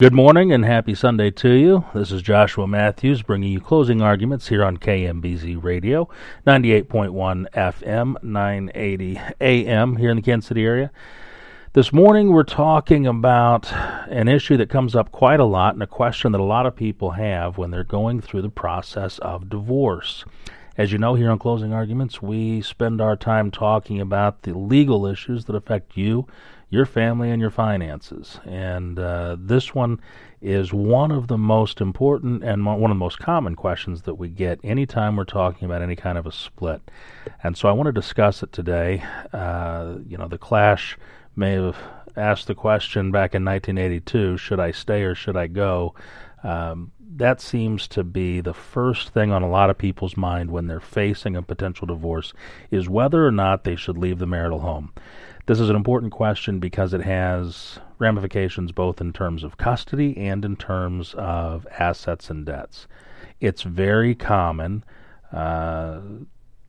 Good morning and happy Sunday to you. This is Joshua Matthews bringing you closing arguments here on KMBZ Radio, 98.1 FM, 980 AM here in the Kansas City area. This morning we're talking about an issue that comes up quite a lot and a question that a lot of people have when they're going through the process of divorce. As you know, here on Closing Arguments, we spend our time talking about the legal issues that affect you your family and your finances. And uh, this one is one of the most important and one of the most common questions that we get anytime we're talking about any kind of a split. And so I want to discuss it today. Uh, you know, the Clash may have asked the question back in 1982 should I stay or should I go? Um, that seems to be the first thing on a lot of people's mind when they're facing a potential divorce is whether or not they should leave the marital home. This is an important question because it has ramifications both in terms of custody and in terms of assets and debts. It's very common uh,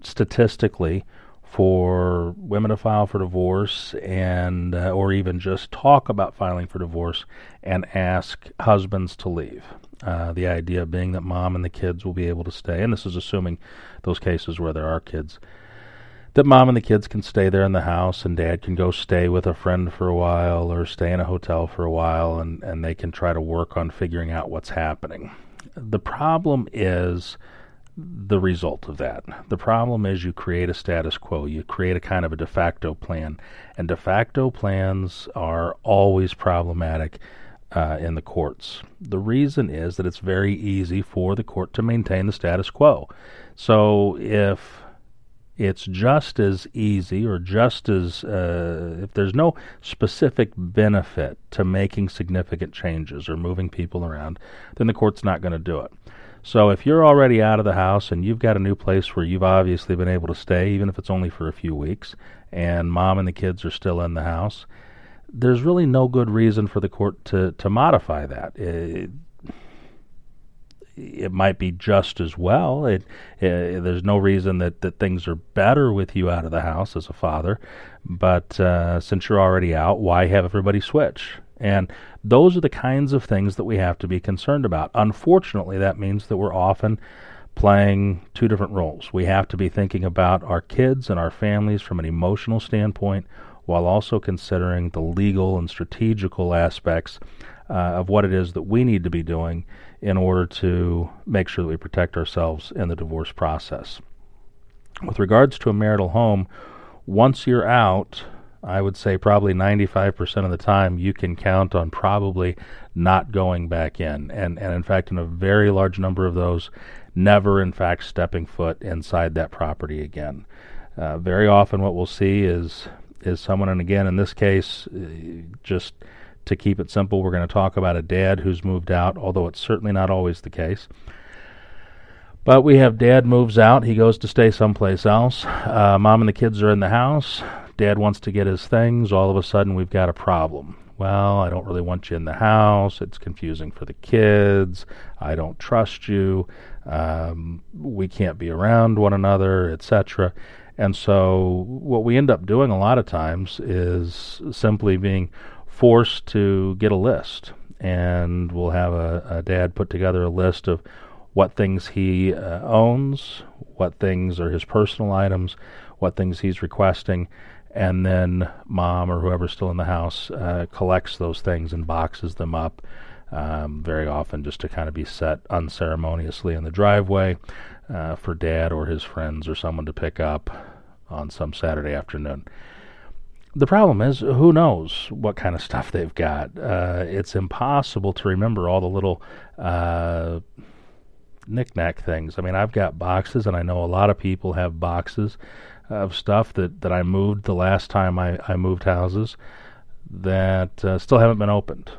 statistically for women to file for divorce and uh, or even just talk about filing for divorce and ask husbands to leave. Uh, the idea being that mom and the kids will be able to stay, and this is assuming those cases where there are kids that mom and the kids can stay there in the house and dad can go stay with a friend for a while or stay in a hotel for a while and, and they can try to work on figuring out what's happening. The problem is the result of that. The problem is you create a status quo, you create a kind of a de facto plan, and de facto plans are always problematic. Uh, in the courts. The reason is that it's very easy for the court to maintain the status quo. So if it's just as easy or just as uh, if there's no specific benefit to making significant changes or moving people around, then the court's not going to do it. So if you're already out of the house and you've got a new place where you've obviously been able to stay, even if it's only for a few weeks, and mom and the kids are still in the house, there's really no good reason for the court to, to modify that. It, it might be just as well. It, it, there's no reason that, that things are better with you out of the house as a father. But uh, since you're already out, why have everybody switch? And those are the kinds of things that we have to be concerned about. Unfortunately, that means that we're often playing two different roles. We have to be thinking about our kids and our families from an emotional standpoint while also considering the legal and strategical aspects uh, of what it is that we need to be doing in order to make sure that we protect ourselves in the divorce process. With regards to a marital home, once you're out, I would say probably 95% of the time you can count on probably not going back in. And, and in fact, in a very large number of those, never in fact stepping foot inside that property again. Uh, very often, what we'll see is is someone, and again, in this case, uh, just to keep it simple, we're going to talk about a dad who's moved out, although it's certainly not always the case. But we have dad moves out. He goes to stay someplace else. Uh, mom and the kids are in the house. Dad wants to get his things. All of a sudden, we've got a problem. Well, I don't really want you in the house. It's confusing for the kids. I don't trust you. Um, we can't be around one another, etc. And so, what we end up doing a lot of times is simply being forced to get a list, and we'll have a, a dad put together a list of what things he uh, owns, what things are his personal items, what things he's requesting, and then mom or whoever's still in the house uh, collects those things and boxes them up. Um, very often, just to kind of be set unceremoniously in the driveway uh, for dad or his friends or someone to pick up on some Saturday afternoon. The problem is, who knows what kind of stuff they've got? Uh, it's impossible to remember all the little uh, knickknack things. I mean, I've got boxes, and I know a lot of people have boxes of stuff that, that I moved the last time I, I moved houses that uh, still haven't been opened.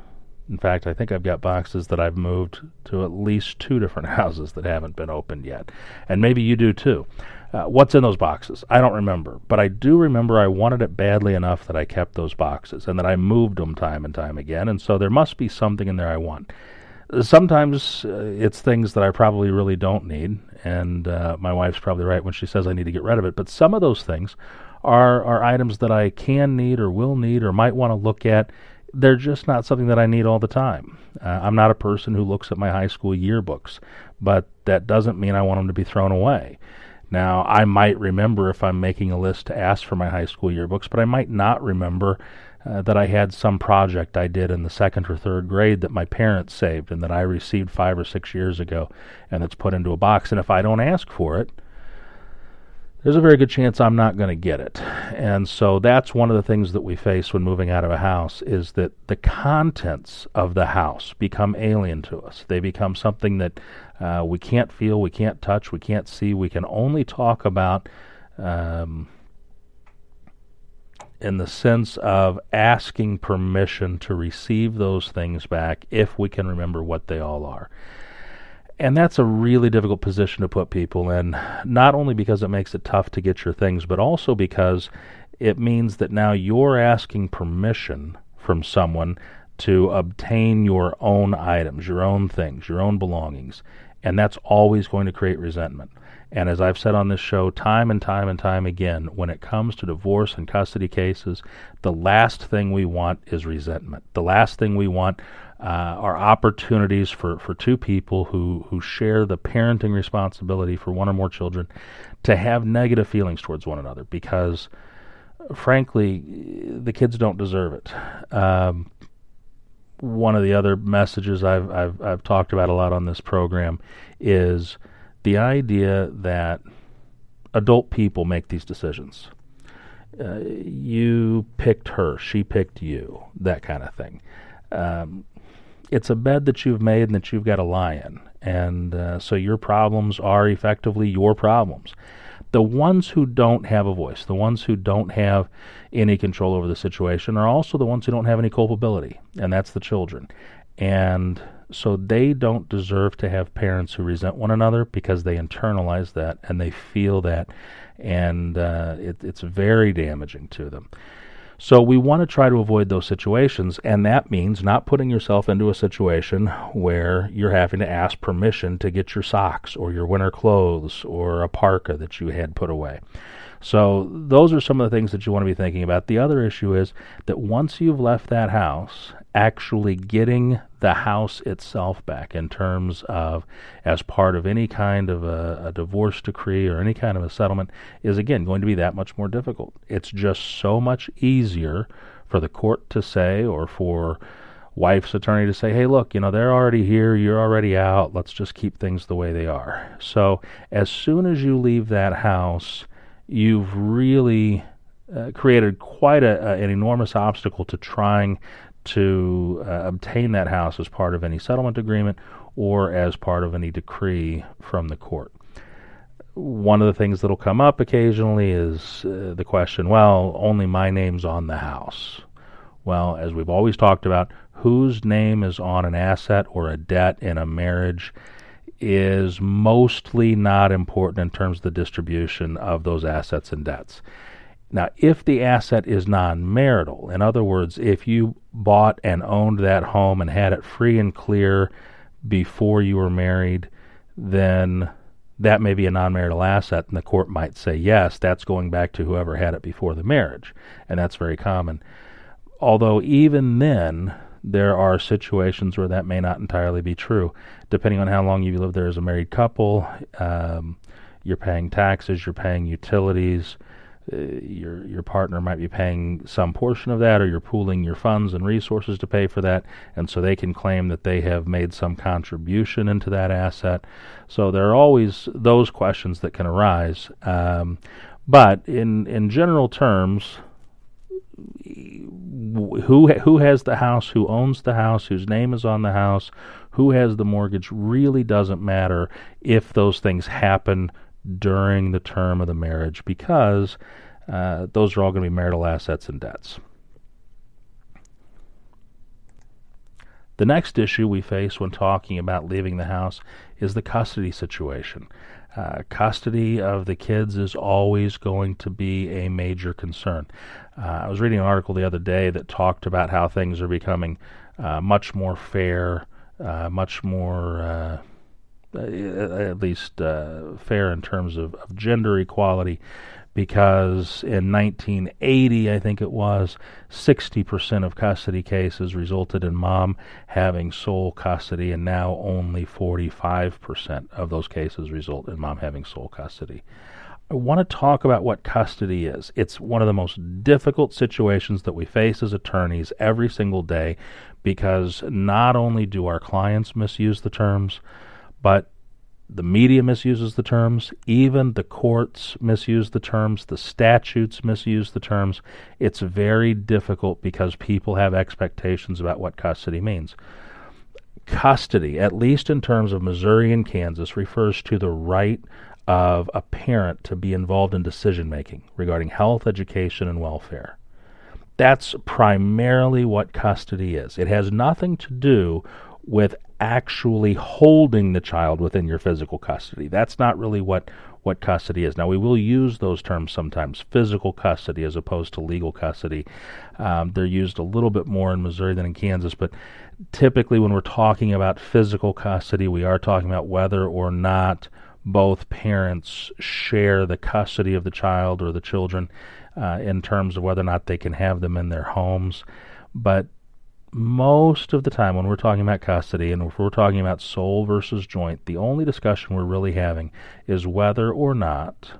In fact, I think I've got boxes that I've moved to at least two different houses that haven't been opened yet. And maybe you do too. Uh, what's in those boxes? I don't remember, but I do remember I wanted it badly enough that I kept those boxes and that I moved them time and time again. And so there must be something in there I want. Sometimes uh, it's things that I probably really don't need, and uh, my wife's probably right when she says I need to get rid of it. But some of those things are are items that I can need or will need or might want to look at they're just not something that I need all the time. Uh, I'm not a person who looks at my high school yearbooks, but that doesn't mean I want them to be thrown away. Now, I might remember if I'm making a list to ask for my high school yearbooks, but I might not remember uh, that I had some project I did in the second or third grade that my parents saved and that I received five or six years ago and it's put into a box. And if I don't ask for it, there's a very good chance I'm not going to get it. And so that's one of the things that we face when moving out of a house is that the contents of the house become alien to us. They become something that uh, we can't feel, we can't touch, we can't see. We can only talk about um, in the sense of asking permission to receive those things back if we can remember what they all are. And that's a really difficult position to put people in, not only because it makes it tough to get your things, but also because it means that now you're asking permission from someone to obtain your own items, your own things, your own belongings. And that's always going to create resentment. And as I've said on this show time and time and time again, when it comes to divorce and custody cases, the last thing we want is resentment. The last thing we want uh, are opportunities for, for two people who, who share the parenting responsibility for one or more children to have negative feelings towards one another because, frankly, the kids don't deserve it. Um, one of the other messages I've, I've, I've talked about a lot on this program is the idea that adult people make these decisions. Uh, you picked her, she picked you, that kind of thing. Um, it's a bed that you've made and that you've got to lie in. And uh, so your problems are effectively your problems. The ones who don't have a voice, the ones who don't have any control over the situation, are also the ones who don't have any culpability, and that's the children. And so they don't deserve to have parents who resent one another because they internalize that and they feel that, and uh, it, it's very damaging to them. So we want to try to avoid those situations, and that means not putting yourself into a situation where you're having to ask permission to get your socks or your winter clothes or a parka that you had put away. So those are some of the things that you want to be thinking about. The other issue is that once you've left that house, actually getting the house itself back in terms of as part of any kind of a, a, divorce decree or any kind of a settlement is again going to be that much more difficult. It's just so much easier for the court to say or for wife's attorney to say, hey, look, you know, they're already here, you're already out, let's just keep things the way they are. So as soon as you leave that house, you've really uh, created quite a, a, an enormous obstacle to trying to uh, obtain that house as part of any settlement agreement or as part of any decree from the court. One of the things that'll come up occasionally is uh, the question, well, only my name's on the house. Well, as we've always talked about, whose name is on an asset or a debt in a marriage is mostly not important in terms of the distribution of those assets and debts. Now, if the asset is non marital, in other words, if you bought and owned that home and had it free and clear before you were married, then that may be a non marital asset, and the court might say, yes, that's going back to whoever had it before the marriage. And that's very common. Although, even then, there are situations where that may not entirely be true. Depending on how long you've lived there as a married couple, um, you're paying taxes, you're paying utilities, uh, your your partner might be paying some portion of that, or you're pooling your funds and resources to pay for that, and so they can claim that they have made some contribution into that asset. So there are always those questions that can arise. Um, but in in general terms, who who has the house, who owns the house, whose name is on the house, who has the mortgage really doesn't matter if those things happen during the term of the marriage because uh, those are all going to be marital assets and debts. The next issue we face when talking about leaving the house is the custody situation. Uh, custody of the kids is always going to be a major concern. Uh, I was reading an article the other day that talked about how things are becoming uh, much more fair, uh, much more uh, uh, at least fair in terms of, of gender equality because in 1980, I think it was, 60% of custody cases resulted in mom having sole custody, and now only 45% of those cases result in mom having sole custody. I want to talk about what custody is. It's one of the most difficult situations that we face as attorneys every single day because not only do our clients misuse the terms, but the media misuses the terms, even the courts misuse the terms, the statutes misuse the terms. It's very difficult because people have expectations about what custody means. Custody, at least in terms of Missouri and Kansas, refers to the right of a parent to be involved in decision making regarding health, education, and welfare. That's primarily what custody is. It has nothing to do with actually holding the child within your physical custody. That's not really what what custody is. Now we will use those terms sometimes, physical custody as opposed to legal custody. Um, they're used a little bit more in Missouri than in Kansas, but typically when we're talking about physical custody, we are talking about whether or not both parents share the custody of the child or the children uh, in terms of whether or not they can have them in their homes. But most of the time when we're talking about custody and if we're talking about sole versus joint, the only discussion we're really having is whether or not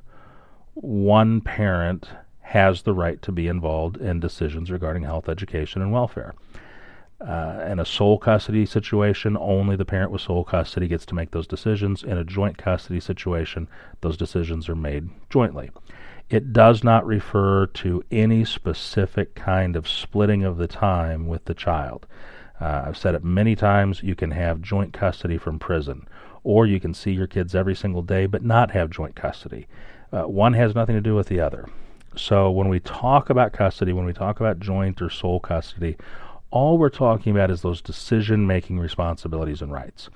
one parent has the right to be involved in decisions regarding health, education, and welfare. Uh, in a sole custody situation, only the parent with sole custody gets to make those decisions. In a joint custody situation, those decisions are made jointly. It does not refer to any specific kind of splitting of the time with the child. Uh, I've said it many times you can have joint custody from prison, or you can see your kids every single day but not have joint custody. Uh, one has nothing to do with the other. So when we talk about custody, when we talk about joint or sole custody, all we're talking about is those decision making responsibilities and rights.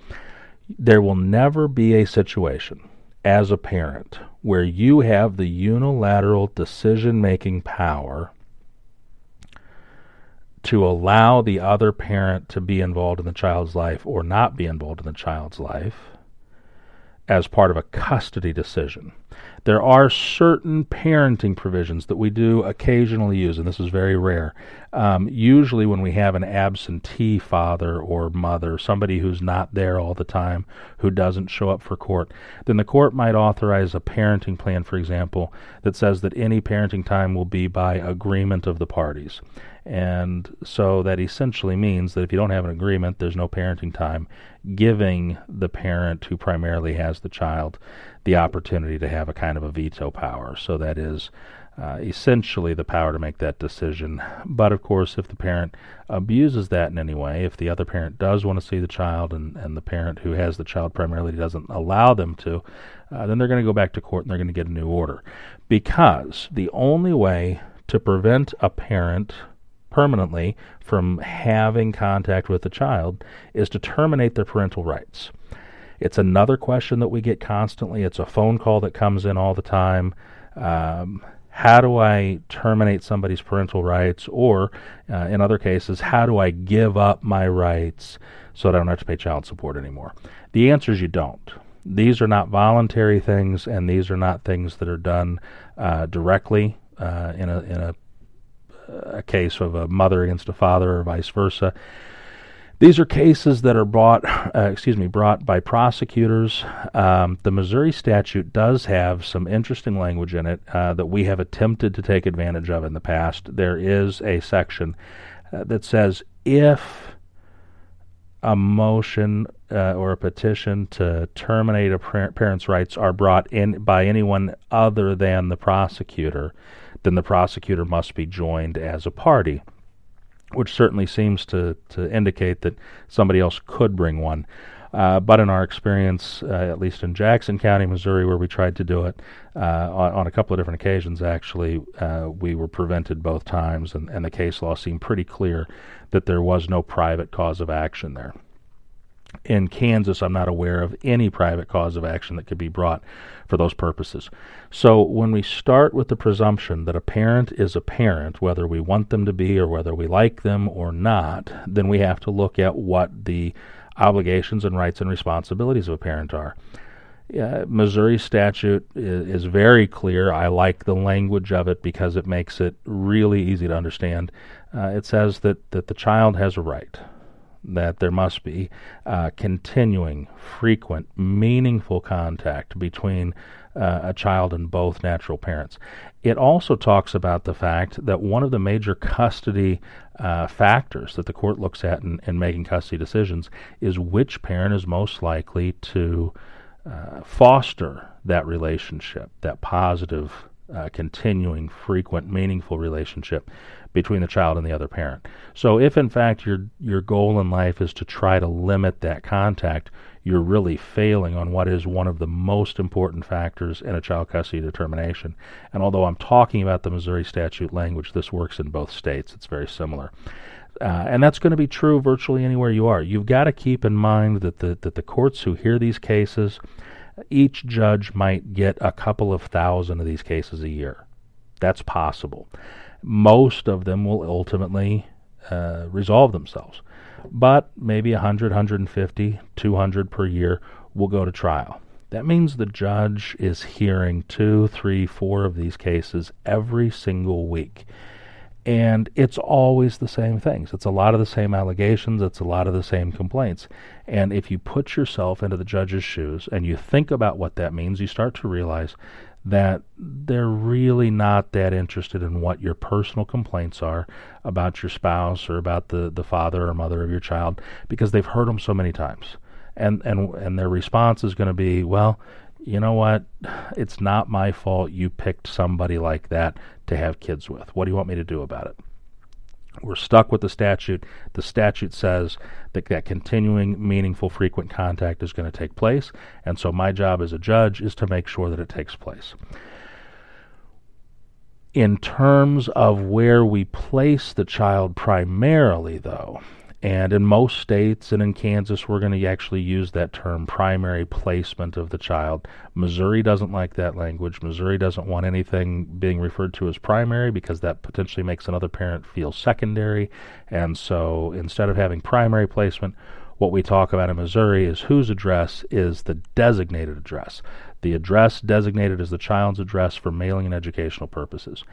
There will never be a situation as a parent where you have the unilateral decision making power to allow the other parent to be involved in the child's life or not be involved in the child's life as part of a custody decision. There are certain parenting provisions that we do occasionally use, and this is very rare. Um, usually, when we have an absentee father or mother, somebody who's not there all the time, who doesn't show up for court, then the court might authorize a parenting plan, for example, that says that any parenting time will be by agreement of the parties. And so that essentially means that if you don't have an agreement, there's no parenting time, giving the parent who primarily has the child the opportunity to have a kind of a veto power. So that is uh, essentially the power to make that decision. But of course, if the parent abuses that in any way, if the other parent does want to see the child and, and the parent who has the child primarily doesn't allow them to, uh, then they're going to go back to court and they're going to get a new order. Because the only way to prevent a parent permanently from having contact with the child is to terminate their parental rights. It's another question that we get constantly. It's a phone call that comes in all the time. Um, how do I terminate somebody's parental rights? Or, uh, in other cases, how do I give up my rights so that I don't have to pay child support anymore? The answer is you don't. These are not voluntary things, and these are not things that are done uh, directly uh, in a in a a case of a mother against a father or vice versa. These are cases that are brought, uh, excuse me, brought by prosecutors. Um, the Missouri statute does have some interesting language in it uh, that we have attempted to take advantage of in the past. There is a section uh, that says if a motion uh, or a petition to terminate a parent's rights are brought in by anyone other than the prosecutor, then the prosecutor must be joined as a party, which certainly seems to, to indicate that somebody else could bring one. Uh, but in our experience, uh, at least in Jackson County, Missouri, where we tried to do it uh, on, on, a couple of different occasions, actually, uh, we were prevented both times, and, and the case law seemed pretty clear that there was no private cause of action there in Kansas, I'm not aware of any private cause of action that could be brought for those purposes. So when we start with the presumption that a parent is a parent, whether we want them to be or whether we like them or not, then we have to look at what the obligations and rights and responsibilities of a parent are. Uh, Missouri statute is, is, very clear. I like the language of it because it makes it really easy to understand. Uh, it says that, that the child has a right, that there must be uh, continuing, frequent, meaningful contact between uh, a child and both natural parents. It also talks about the fact that one of the major custody uh, factors that the court looks at in, in making custody decisions is which parent is most likely to uh, foster that relationship, that positive, uh, continuing, frequent, meaningful relationship between the child and the other parent. So, if in fact your your goal in life is to try to limit that contact, you're really failing on what is one of the most important factors in a child custody determination. And although I'm talking about the Missouri statute language, this works in both states. It's very similar. Uh, and that's going to be true virtually anywhere you are. You've got to keep in mind that the that the courts who hear these cases, each judge might get a couple of thousand of these cases a year. That's possible. Most of them will ultimately uh, resolve themselves, but maybe 100, 150, 200 per year will go to trial. That means the judge is hearing two, three, four of these cases every single week and it's always the same things. It's a lot of the same allegations, it's a lot of the same complaints. And if you put yourself into the judge's shoes and you think about what that means, you start to realize that they're really not that interested in what your personal complaints are about your spouse or about the, the father or mother of your child because they've heard them so many times. And and and their response is going to be, well, you know what? It's not my fault you picked somebody like that to have kids with. What do you want me to do about it? We're stuck with the statute. The statute says that that continuing, meaningful, frequent contact is going to take place, and so my job as a judge is to make sure that it takes place. In terms of where we place the child primarily, though, and in most states and in Kansas, we're going to actually use that term primary placement of the child. Missouri doesn't like that language. Missouri doesn't want anything being referred to as primary because that potentially makes another parent feel secondary. And so instead of having primary placement, what we talk about in Missouri is whose address is the designated address. The address designated as the child's address for mailing and educational purposes.